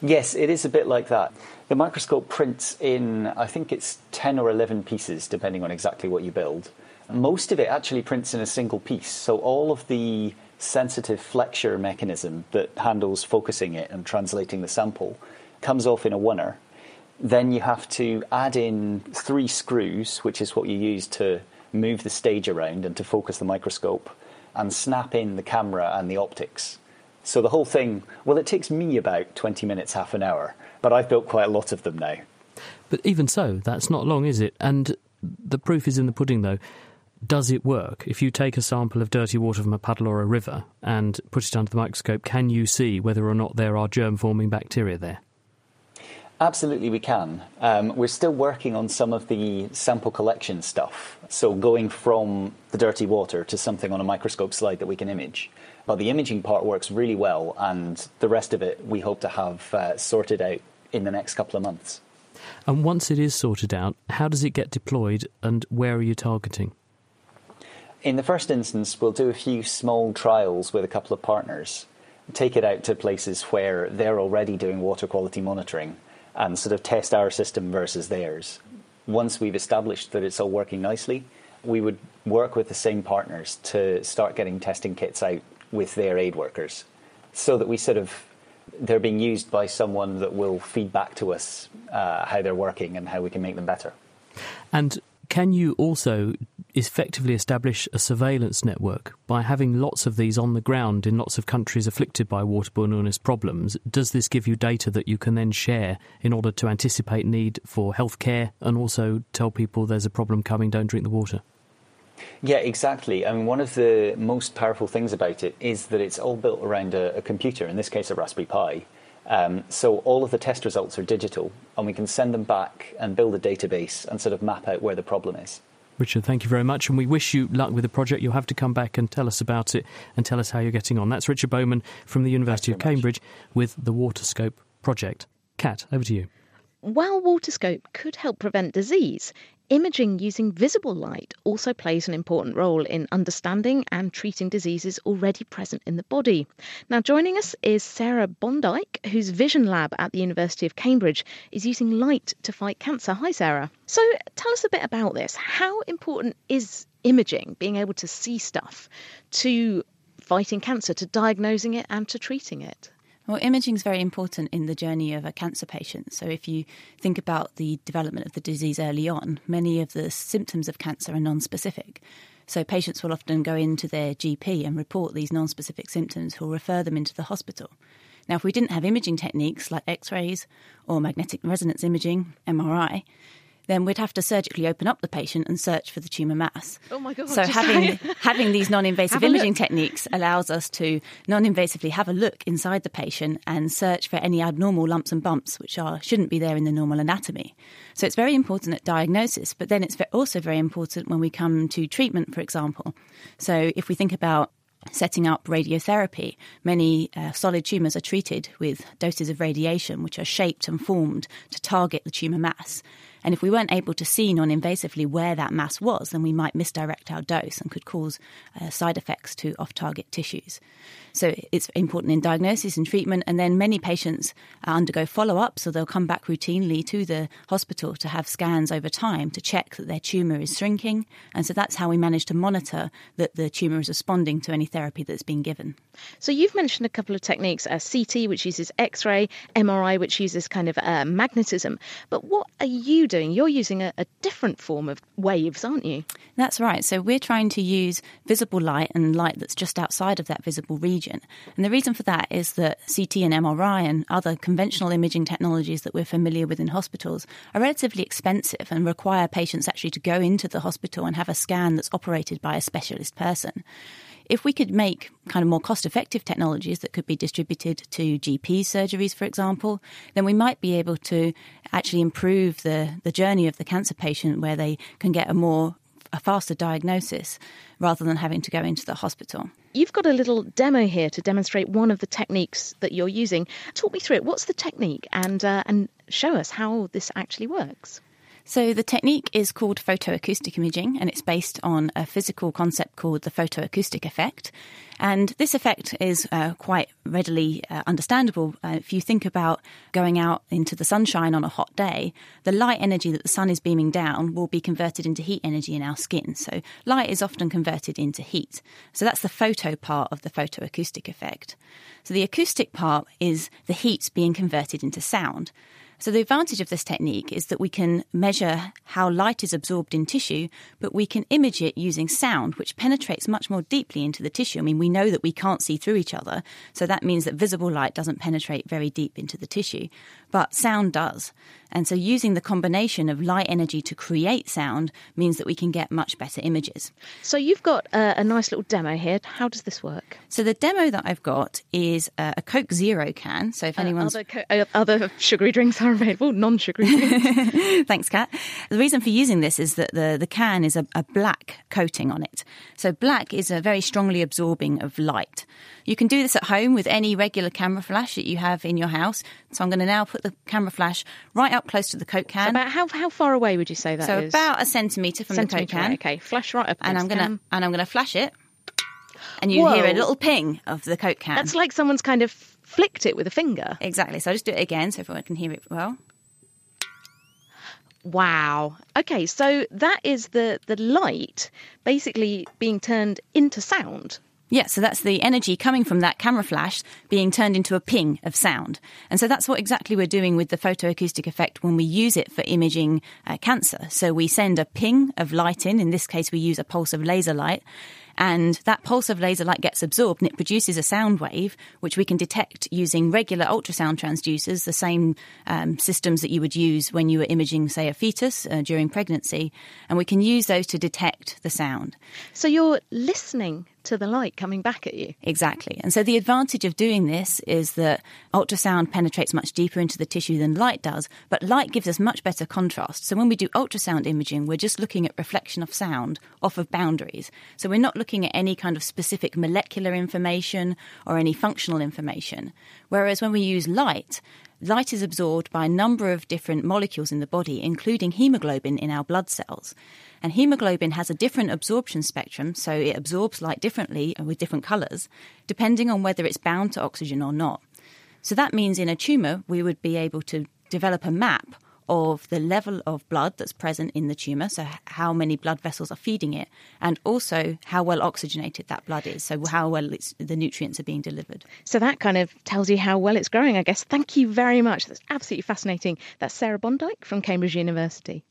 Yes, it is a bit like that. The microscope prints in, I think it's 10 or 11 pieces, depending on exactly what you build. Most of it actually prints in a single piece, so all of the sensitive flexure mechanism that handles focusing it and translating the sample comes off in a oneer. Then you have to add in three screws, which is what you use to move the stage around and to focus the microscope, and snap in the camera and the optics. So the whole thing, well, it takes me about 20 minutes, half an hour, but I've built quite a lot of them now. But even so, that's not long, is it? And the proof is in the pudding, though does it work? If you take a sample of dirty water from a puddle or a river and put it under the microscope, can you see whether or not there are germ forming bacteria there? Absolutely, we can. Um, we're still working on some of the sample collection stuff. So, going from the dirty water to something on a microscope slide that we can image. But the imaging part works really well, and the rest of it we hope to have uh, sorted out in the next couple of months. And once it is sorted out, how does it get deployed and where are you targeting? In the first instance, we'll do a few small trials with a couple of partners, take it out to places where they're already doing water quality monitoring, and sort of test our system versus theirs. Once we've established that it's all working nicely, we would work with the same partners to start getting testing kits out with their aid workers so that we sort of they're being used by someone that will feed back to us uh, how they're working and how we can make them better. And can you also effectively establish a surveillance network by having lots of these on the ground in lots of countries afflicted by waterborne illness problems? Does this give you data that you can then share in order to anticipate need for healthcare and also tell people there's a problem coming, don't drink the water? Yeah, exactly. I mean, one of the most powerful things about it is that it's all built around a, a computer, in this case, a Raspberry Pi. Um, so all of the test results are digital, and we can send them back and build a database and sort of map out where the problem is. Richard, thank you very much, and we wish you luck with the project. You'll have to come back and tell us about it and tell us how you're getting on. That's Richard Bowman from the University of Cambridge much. with the Waterscope project. Kat, over to you. While Waterscope could help prevent disease, Imaging using visible light also plays an important role in understanding and treating diseases already present in the body. Now, joining us is Sarah Bohndiek, whose Vision Lab at the University of Cambridge is using light to fight cancer. Hi, Sarah. So, tell us a bit about this. How important is imaging, being able to see stuff, to fighting cancer, to diagnosing it, and to treating it? Well, imaging is very important in the journey of a cancer patient. So, if you think about the development of the disease early on, many of the symptoms of cancer are non specific. So, patients will often go into their GP and report these non specific symptoms, who'll refer them into the hospital. Now, if we didn't have imaging techniques like X rays or magnetic resonance imaging, MRI, then we'd have to surgically open up the patient and search for the tumour mass. Oh my God. So having having these non-invasive imaging look. techniques allows us to non-invasively have a look inside the patient and search for any abnormal lumps and bumps which are shouldn't be there in the normal anatomy. So it's very important at diagnosis, but then it's also very important when we come to treatment, for example. So if we think about setting up radiotherapy, many uh, solid tumours are treated with doses of radiation which are shaped and formed to target the tumour mass. And if we weren't able to see non invasively where that mass was, then we might misdirect our dose and could cause uh, side effects to off target tissues. So it's important in diagnosis and treatment. And then many patients undergo follow up, so they'll come back routinely to the hospital to have scans over time to check that their tumour is shrinking. And so that's how we manage to monitor that the tumour is responding to any therapy that's been given. So you've mentioned a couple of techniques uh, CT, which uses X ray, MRI, which uses kind of uh, magnetism. But what are you doing? You're using a, a different form of waves, aren't you? That's right. So we're trying to use visible light and light that's just outside of that visible region. And the reason for that is that CT and MRI and other conventional imaging technologies that we're familiar with in hospitals are relatively expensive and require patients actually to go into the hospital and have a scan that's operated by a specialist person. If we could make kind of more cost effective technologies that could be distributed to GP surgeries, for example, then we might be able to actually improve the, the journey of the cancer patient where they can get a more a faster diagnosis rather than having to go into the hospital. You've got a little demo here to demonstrate one of the techniques that you're using. Talk me through it. What's the technique and uh, and show us how this actually works. So the technique is called photoacoustic imaging and it's based on a physical concept called the photoacoustic effect. And this effect is uh, quite readily uh, understandable. Uh, if you think about going out into the sunshine on a hot day, the light energy that the sun is beaming down will be converted into heat energy in our skin. So light is often converted into heat. So that's the photo part of the photoacoustic effect. So the acoustic part is the heat being converted into sound. So, the advantage of this technique is that we can measure how light is absorbed in tissue, but we can image it using sound, which penetrates much more deeply into the tissue. I mean, we know that we can't see through each other, so that means that visible light doesn't penetrate very deep into the tissue, but sound does. And so, using the combination of light energy to create sound means that we can get much better images. So, you've got a, a nice little demo here. How does this work? So, the demo that I've got is a, a Coke Zero can. So, if uh, anyone's. Other, co- uh, other sugary drinks are available, non sugary drinks. Thanks, Kat. The reason for using this is that the, the can is a, a black coating on it. So, black is a very strongly absorbing of light. You can do this at home with any regular camera flash that you have in your house. So I'm going to now put the camera flash right up close to the Coke can. So about how how far away would you say that so is? about a centimetre from centimetre the Coke can. Okay, flash right up. And I'm going to and I'm going to flash it. And you Whoa. hear a little ping of the Coke can. That's like someone's kind of flicked it with a finger. Exactly. So I'll just do it again so everyone can hear it well. Wow. Okay, so that is the the light basically being turned into sound. Yeah, so that's the energy coming from that camera flash being turned into a ping of sound. And so that's what exactly we're doing with the photoacoustic effect when we use it for imaging uh, cancer. So we send a ping of light in, in this case we use a pulse of laser light, and that pulse of laser light gets absorbed and it produces a sound wave, which we can detect using regular ultrasound transducers, the same um, systems that you would use when you were imaging, say, a fetus uh, during pregnancy. And we can use those to detect the sound. So you're listening to the light coming back at you. Exactly. And so the advantage of doing this is that ultrasound penetrates much deeper into the tissue than light does, but light gives us much better contrast. So when we do ultrasound imaging, we're just looking at reflection of sound off of boundaries. So we're not looking at any kind of specific molecular information or any functional information. Whereas when we use light, light is absorbed by a number of different molecules in the body, including hemoglobin in our blood cells. And hemoglobin has a different absorption spectrum, so it absorbs light differently and with different colours, depending on whether it's bound to oxygen or not. So that means in a tumour, we would be able to develop a map of the level of blood that's present in the tumour, so how many blood vessels are feeding it, and also how well oxygenated that blood is, so how well the nutrients are being delivered. So that kind of tells you how well it's growing, I guess. Thank you very much. That's absolutely fascinating. That's Sarah Bohndiek from Cambridge University.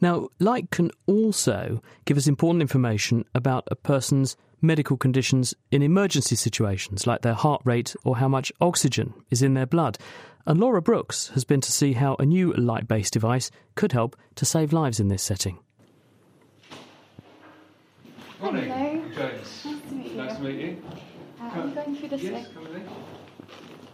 Now, light can also give us important information about a person's medical conditions in emergency situations, like their heart rate or how much oxygen is in their blood. And Laura Brooks has been to see how a new light based device could help to save lives in this setting. Morning, Hello. James. Nice to meet you. Nice to meet you. Uh, I'm going through this way.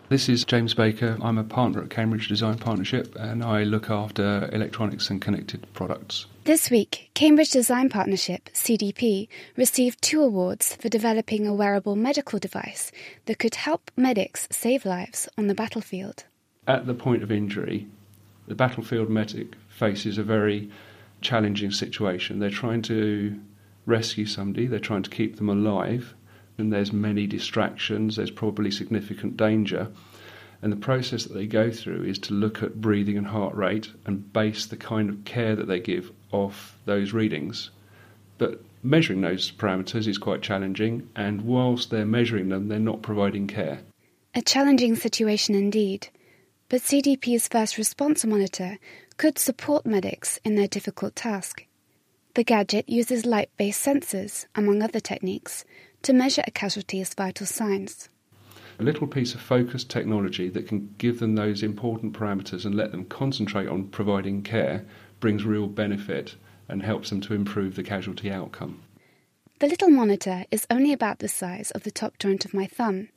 This is James Baker. I'm a partner at Cambridge Design Partnership and I look after electronics and connected products. This week, Cambridge Design Partnership, CDP, received two awards for developing a wearable medical device that could help medics save lives on the battlefield. At the point of injury, The battlefield medic faces a very challenging situation. They're trying to rescue somebody, they're trying to keep them alive, and there's many distractions, there's probably significant danger. And the process that they go through is to look at breathing and heart rate and base the kind of care that they give off those readings. But measuring those parameters is quite challenging, and whilst they're measuring them, they're not providing care. A challenging situation indeed. But CDP's first response monitor could support medics in their difficult task. The gadget uses light based sensors, among other techniques, to measure a casualty's vital signs. A little piece of focused technology that can give them those important parameters and let them concentrate on providing care brings real benefit and helps them to improve the casualty outcome. The little monitor is only about the size of the top joint of my thumb.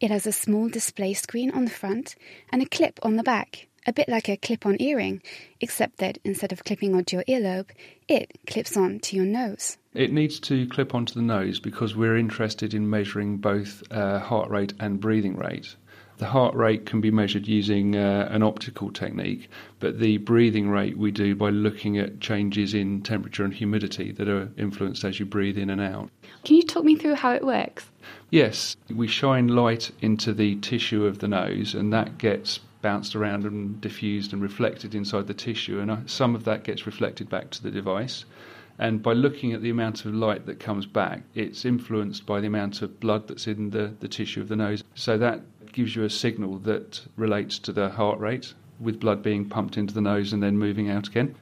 It has a small display screen on the front and a clip on the back, a bit like a clip on earring, except that instead of clipping onto your earlobe, it clips on to your nose. It needs to clip onto the nose because we're interested in measuring both uh, heart rate and breathing rate. The heart rate can be measured using uh, an optical technique, but the breathing rate we do by looking at changes in temperature and humidity that are influenced as you breathe in and out. Can you talk me through how it works? Yes, we shine light into the tissue of the nose, and that gets bounced around and diffused and reflected inside the tissue, and uh, some of that gets reflected back to the device. And by looking at the amount of light that comes back, it's influenced by the amount of blood that's in the, the tissue of the nose. So that gives you a signal that relates to the heart rate, with blood being pumped into the nose and then moving out again.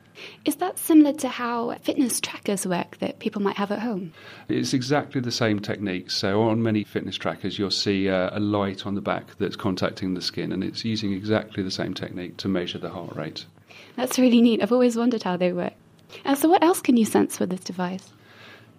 Is that similar to how fitness trackers work that people might have at home? It's exactly the same technique. So, on many fitness trackers, you'll see uh, a light on the back that's contacting the skin, and it's using exactly the same technique to measure the heart rate. That's really neat. I've always wondered how they work. And so, what else can you sense with this device?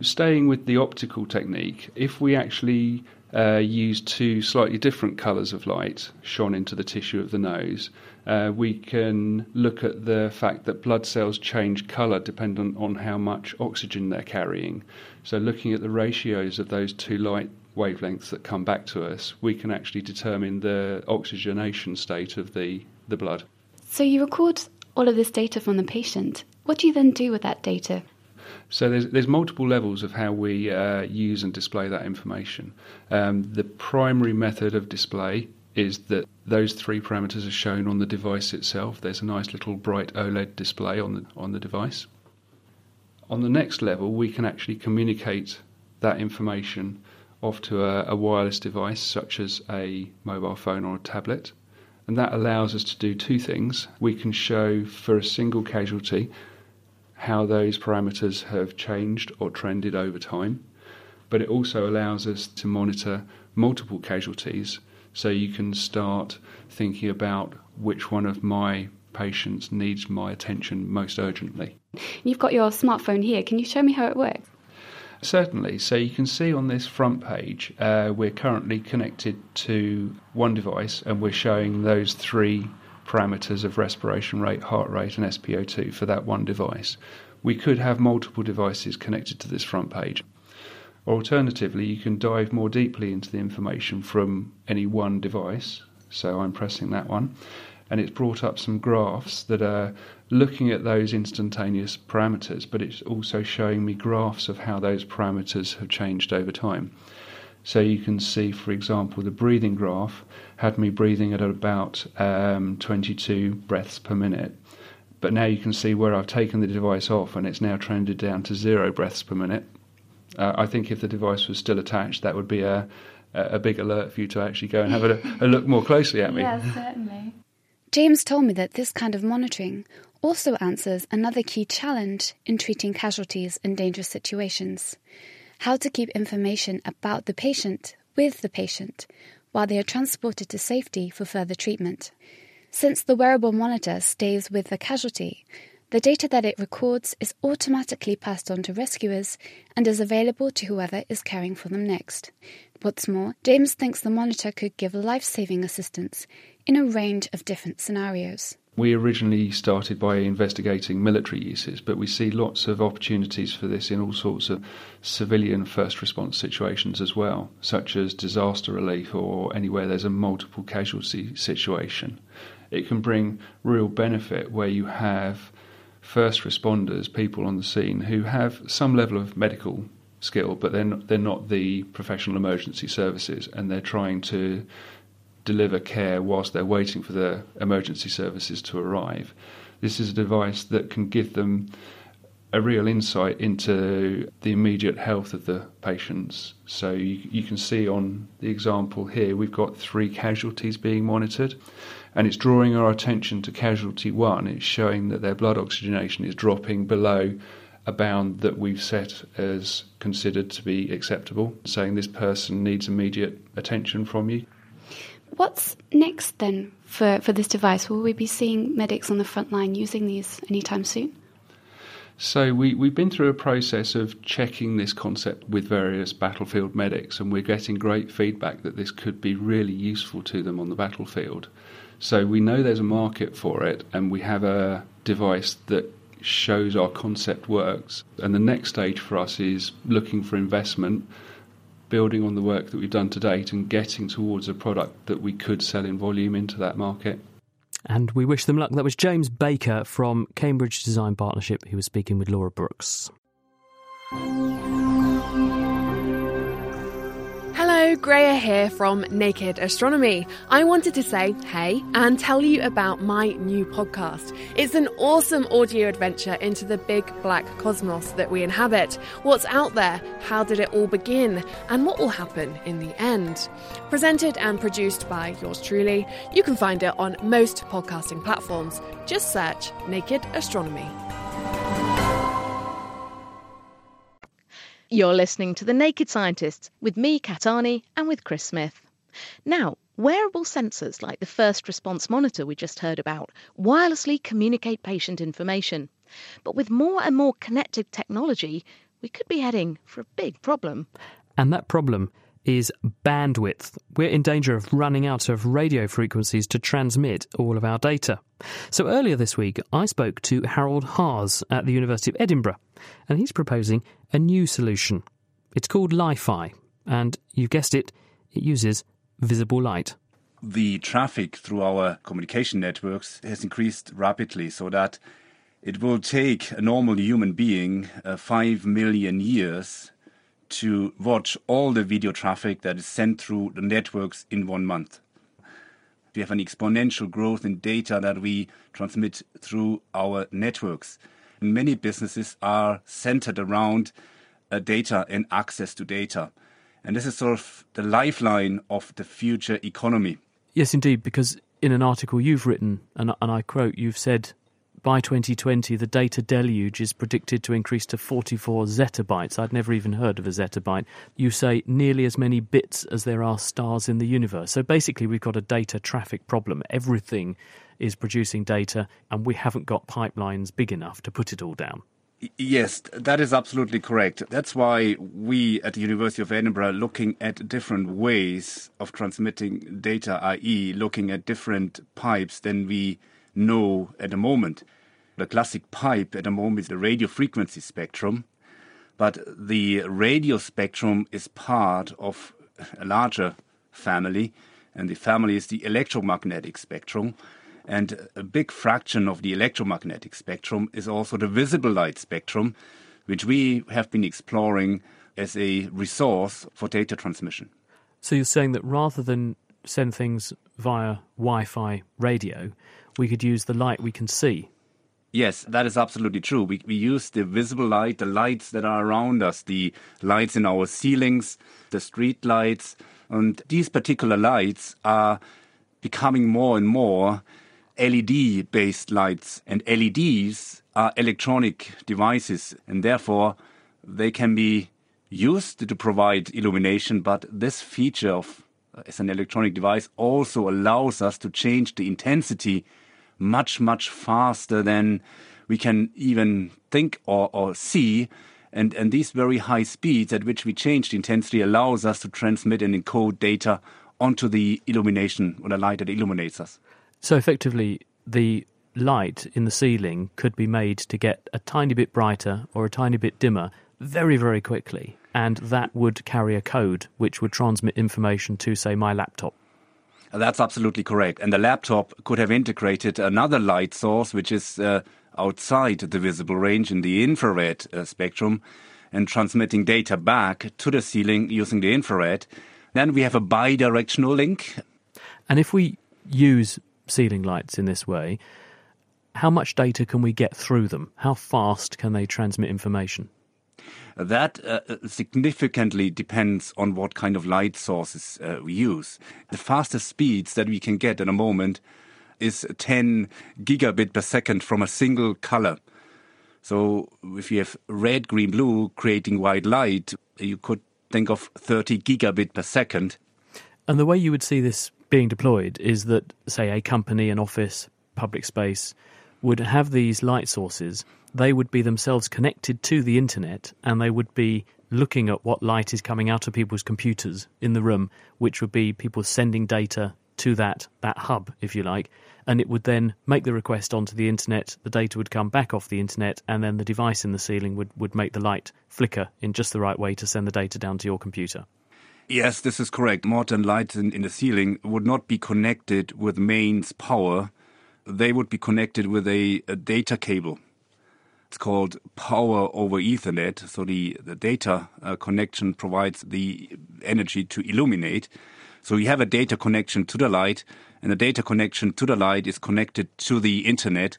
Staying with the optical technique, if we actually uh, use two slightly different colours of light shone into the tissue of the nose, uh, we can look at the fact that blood cells change colour dependent on how much oxygen they're carrying. So, looking at the ratios of those two light wavelengths that come back to us, we can actually determine the oxygenation state of the, the blood. So, you record all of this data from the patient. What do you then do with that data? So there's there's multiple levels of how we uh, use and display that information. Um, the primary method of display is that those three parameters are shown on the device itself. There's a nice little bright OLED display on the on the device. On the next level, we can actually communicate that information off to a, a wireless device such as a mobile phone or a tablet. And that allows us to do two things. We can show for a single casualty how those parameters have changed or trended over time, but it also allows us to monitor multiple casualties so you can start thinking about which one of my patients needs my attention most urgently. You've got your smartphone here. Can you show me how it works? Certainly. So you can see on this front page, uh, we're currently connected to one device and we're showing those three parameters of respiration rate, heart rate, and SpO2 for that one device. We could have multiple devices connected to this front page. Alternatively, you can dive more deeply into the information from any one device. So I'm pressing that one, and it's brought up some graphs that are looking at those instantaneous parameters, but it's also showing me graphs of how those parameters have changed over time. So you can see, for example, the breathing graph had me breathing at about um, 22 breaths per minute. But now you can see where I've taken the device off and it's now trended down to zero breaths per minute. Uh, I think if the device was still attached, that would be a, a big alert for you to actually go and have a, a look more closely at me. Yes, certainly. James told me that this kind of monitoring also answers another key challenge in treating casualties in dangerous situations how to keep information about the patient with the patient while they are transported to safety for further treatment. Since the wearable monitor stays with the casualty, the data that it records is automatically passed on to rescuers and is available to whoever is caring for them next. What's more, James thinks the monitor could give life saving assistance in a range of different scenarios. We originally started by investigating military uses, but we see lots of opportunities for this in all sorts of civilian first response situations as well, such as disaster relief or anywhere there's a multiple casualty situation. it can bring real benefit where you have first responders, people on the scene who have some level of medical skill, but they're not, they're not the professional emergency services, and they're trying to deliver care whilst they're waiting for the emergency services to arrive. This is a device that can give them a real insight into the immediate health of the patients. So you, you can see on the example here, we've got three casualties being monitored, and it's drawing our attention to casualty one. It's showing that their blood oxygenation is dropping below a bound that we've set as considered to be acceptable, saying this person needs immediate attention from you. What's next then for, for this device? Will we be seeing medics on the front line using these anytime soon? So we, we've been through a process of checking this concept with various battlefield medics, and we're getting great feedback that this could be really useful to them on the battlefield. So we know there's a market for it, and we have a device that shows our concept works. And the next stage for us is looking for investment, building on the work that we've done to date, and getting towards a product that we could sell in volume into that market. And we wish them luck. That was James Baker from Cambridge Design Partnership, who was speaking with Laura Brooks. Hello, Greya here from Naked Astronomy. I wanted to say hey and tell you about my new podcast. It's an awesome audio adventure into the big black cosmos that we inhabit. What's out there? How did it all begin? And what will happen in the end? Presented and produced by yours truly, you can find it on most podcasting platforms. Just search Naked Astronomy. You're listening to The Naked Scientists with me, Kat Arney, and with Chris Smith. Now, wearable sensors like the first response monitor we just heard about wirelessly communicate patient information. But with more and more connected technology, we could be heading for a big problem. And that problem is bandwidth. We're in danger of running out of radio frequencies to transmit all of our data. So earlier this week, I spoke to Harald Haas at the University of Edinburgh, and he's proposing a new solution. It's called Li-Fi, and you've guessed it, it uses visible light. The traffic through our communication networks has increased rapidly so that it will take a normal human being uh, 5 million years to watch all the video traffic that is sent through the networks in one month. We have an exponential growth in data that we transmit through our networks. Many businesses are centered around uh, data and access to data. And this is sort of the lifeline of the future economy. Yes, indeed, because in an article you've written, and, and I quote, you've said by 2020, the data deluge is predicted to increase to 44 zettabytes. I'd never even heard of a zettabyte. You say nearly as many bits as there are stars in the universe. So basically, we've got a data traffic problem. Everything is producing data, and we haven't got pipelines big enough to put it all down. Yes, that is absolutely correct. That's why we at the University of Edinburgh are looking at different ways of transmitting data, i.e., looking at different pipes than we know at the moment. The classic pipe at the moment is the radio frequency spectrum, but the radio spectrum is part of a larger family, and the family is the electromagnetic spectrum. And a big fraction of the electromagnetic spectrum is also the visible light spectrum, which we have been exploring as a resource for data transmission. So you're saying that rather than send things via Wi Fi radio, we could use the light we can see. Yes, that is absolutely true. We, we use the visible light, the lights that are around us, the lights in our ceilings, the street lights. And these particular lights are becoming more and more LED based lights. And LEDs are electronic devices, and therefore they can be used to provide illumination. But this feature of uh, as an electronic device also allows us to change the intensity much, much faster than we can even think or, or see. And, and these very high speeds at which we change the intensity allows us to transmit and encode data onto the illumination or the light that illuminates us. So effectively, the light in the ceiling could be made to get a tiny bit brighter or a tiny bit dimmer very, very quickly. And that would carry a code which would transmit information to, say, my laptop. That's absolutely correct. And the laptop could have integrated another light source, which is uh, outside the visible range in the infrared uh, spectrum, and transmitting data back to the ceiling using the infrared. Then we have a bi-directional link. And if we use ceiling lights in this way, how much data can we get through them? How fast can they transmit information? That uh, significantly depends on what kind of light sources uh, we use. The fastest speeds that we can get at a moment is 10 gigabit per second from a single color. So if you have red, green, blue creating white light, you could think of 30 gigabit per second. And the way you would see this being deployed is that, say, a company, an office, public space would have these light sources. They would be themselves connected to the internet and they would be looking at what light is coming out of people's computers in the room, which would be people sending data to that, that hub, if you like. And it would then make the request onto the internet, the data would come back off the internet, and then the device in the ceiling would, would make the light flicker in just the right way to send the data down to your computer. Yes, this is correct. Modern lights in, in the ceiling would not be connected with mains power. They would be connected with a, a data cable. It's called power over Ethernet. So the, the data uh, connection provides the energy to illuminate. So you have a data connection to the light, and the data connection to the light is connected to the internet.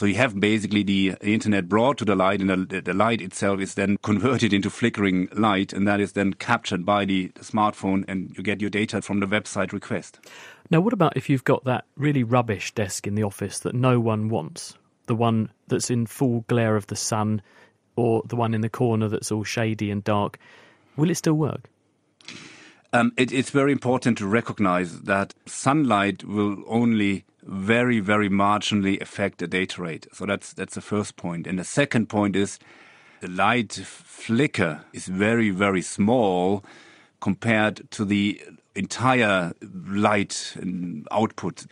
So you have basically the internet brought to the light, and the, the, light itself is then converted into flickering light, and that is then captured by the, the smartphone, and you get your data from the website request. Now, what about if you've got that really rubbish desk in the office that no one wants? The one that's in full glare of the sun, or the one in the corner that's all shady and dark. Will it still work? Um, it, it's very important to recognize that sunlight will only very, very marginally affect the data rate. So that's that's the first point. And the second point is the light flicker is very, very small compared to the entire light um, output,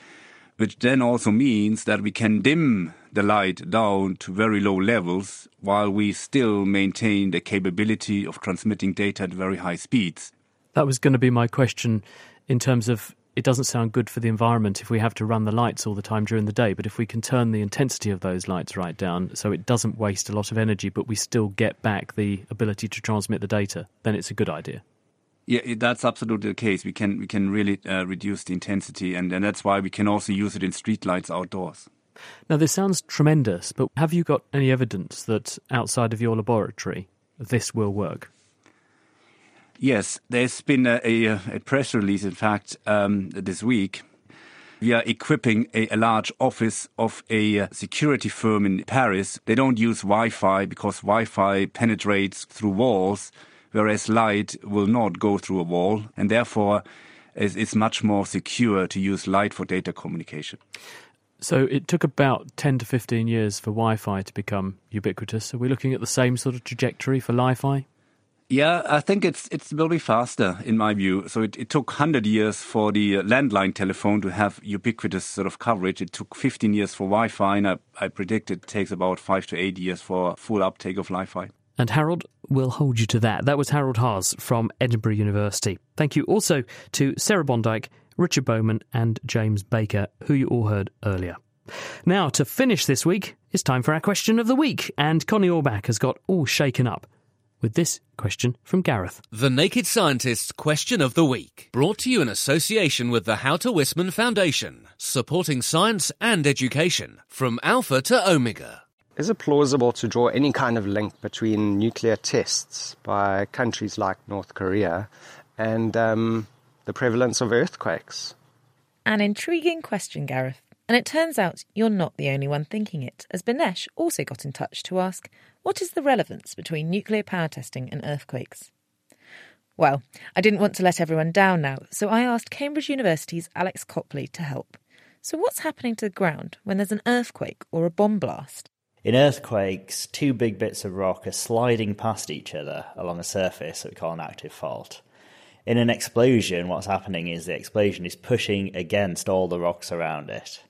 which then also means that we can dim the light down to very low levels while we still maintain the capability of transmitting data at very high speeds. That was going to be my question in terms of it doesn't sound good for the environment if we have to run the lights all the time during the day. But if we can turn the intensity of those lights right down so it doesn't waste a lot of energy, but we still get back the ability to transmit the data, then it's a good idea. Yeah, that's absolutely the case. We can we can really uh, reduce the intensity, and, and that's why we can also use it in street lights outdoors. Now, this sounds tremendous, but have you got any evidence that outside of your laboratory this will work? Yes, there's been a, a, a press release, in fact, um, this week. We are equipping a, a, large office of a uh, security firm in Paris. They don't use Wi Fi because Wi Fi penetrates through walls, whereas light will not go through a wall, and therefore it's much more secure to use light for data communication. So it took about 10 to 15 years for Wi Fi to become ubiquitous. Are we looking at the same sort of trajectory for Li Fi? Yeah, I think it's it will be faster in my view. So it, it took 100 years for the landline telephone to have ubiquitous sort of coverage. It took 15 years for Wi-Fi, and I, I predict it takes about five to eight years for full uptake of Li-Fi. And Harald we'll hold you to that. That was Harald Haas from Edinburgh University. Thank you also to Sarah Bohndiek, Richard Bowman, and James Baker, who you all heard earlier. Now, to finish this week, it's time for our question of the week, and Connie Orbach has got all shaken up with this question from Gareth. The Naked Scientist's Question of the Week, brought to you in association with the Houter Wisman Foundation, supporting science and education from Alpha to Omega. Is it plausible to draw any kind of link between nuclear tests by countries like North Korea and um, the prevalence of earthquakes? An intriguing question, Gareth. And it turns out you're not the only one thinking it, as Benesh also got in touch to ask what is the relevance between nuclear power testing and earthquakes? Well, I didn't want to let everyone down now, so I asked Cambridge University's Alex Copley to help. So, what's happening to the ground when there's an earthquake or a bomb blast? In earthquakes, two big bits of rock are sliding past each other along a surface that we call an active fault. In an explosion, what's happening is the explosion is pushing against all the rocks around it.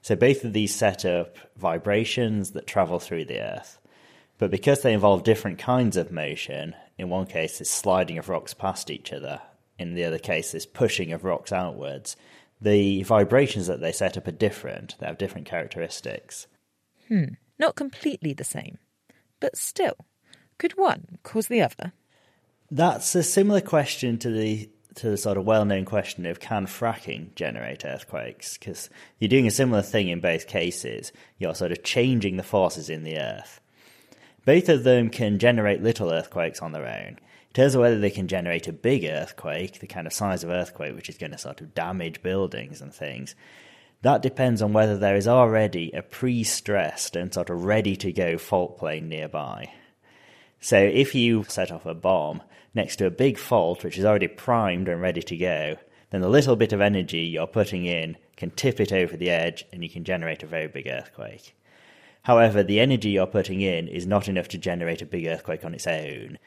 So both of these set up vibrations that travel through the earth. But because they involve different kinds of motion, in one case, this sliding of rocks past each other, in the other case, this pushing of rocks outwards, The vibrations that they set up are different, they have different characteristics. Hmm, not completely the same. But still, could one cause the other? That's a similar question to the to the sort of well-known question of can fracking generate earthquakes? Because you're doing a similar thing in both cases. You're sort of changing the forces in the earth. Both of them can generate little earthquakes on their own. In terms of whether they can generate a big earthquake, the kind of size of earthquake which is going to sort of damage buildings and things, that depends on whether there is already a pre-stressed and sort of ready to go fault plane nearby. So if you set off a bomb next to a big fault which is already primed and ready to go, then the little bit of energy you're putting in can tip it over the edge and you can generate a very big earthquake. However, the energy you're putting in is not enough to generate a big earthquake on its own.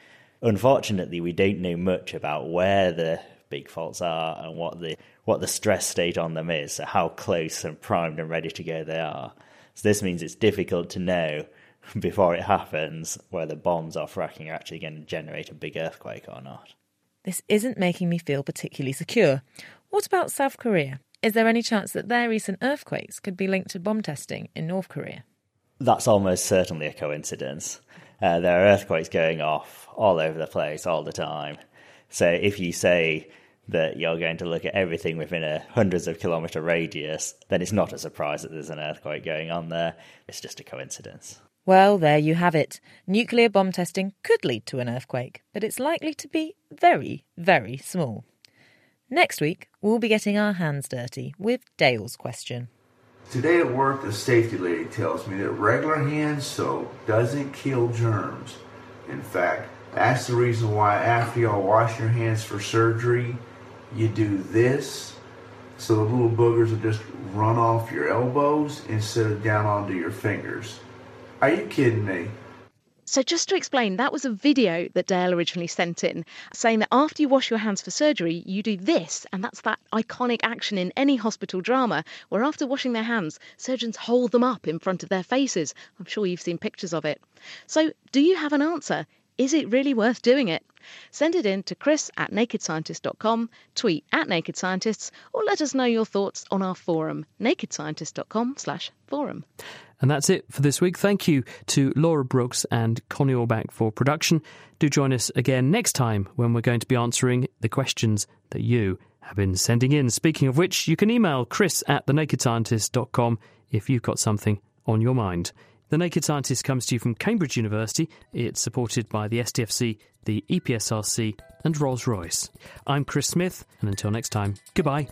Unfortunately, we don't know much about where the big faults are and what the what the stress state on them is, so how close and primed and ready to go they are. So this means it's difficult to know before it happens whether bombs or fracking are actually going to generate a big earthquake or not. This isn't making me feel particularly secure. What about South Korea? Is there any chance that their recent earthquakes could be linked to bomb testing in North Korea? That's almost certainly a coincidence. Uh, there are earthquakes going off all over the place all the time. So if you say that you're going to look at everything within a hundreds of kilometre radius, then it's not a surprise that there's an earthquake going on there. It's just a coincidence. Well, there you have it. Nuclear bomb testing could lead to an earthquake, but it's likely to be very, very small. Next week, we'll be getting our hands dirty with Dale's question. Today at work, the safety lady tells me that regular hand soap doesn't kill germs. In fact, that's the reason why after y'all wash your hands for surgery, you do this so the little boogers will just run off your elbows instead of down onto your fingers. Are you kidding me? So, just to explain, that was a video that Dale originally sent in saying that after you wash your hands for surgery, you do this. And that's that iconic action in any hospital drama where, after washing their hands, surgeons hold them up in front of their faces. I'm sure you've seen pictures of it. So, do you have an answer? Is it really worth doing it? Send it in to chris at nakedscientist.com, tweet at Naked Scientists, or let us know your thoughts on our forum, nakedscientist.com slash forum. And that's it for this week. Thank you to Laura Brooks and Connie Orbach for production. Do join us again next time when we're going to be answering the questions that you have been sending in. Speaking of which, you can email chris at thenakedscientist.com if you've got something on your mind. The Naked Scientist comes to you from Cambridge University. It's supported by the STFC, the EPSRC, and Rolls Royce. I'm Chris Smith, and until next time, goodbye.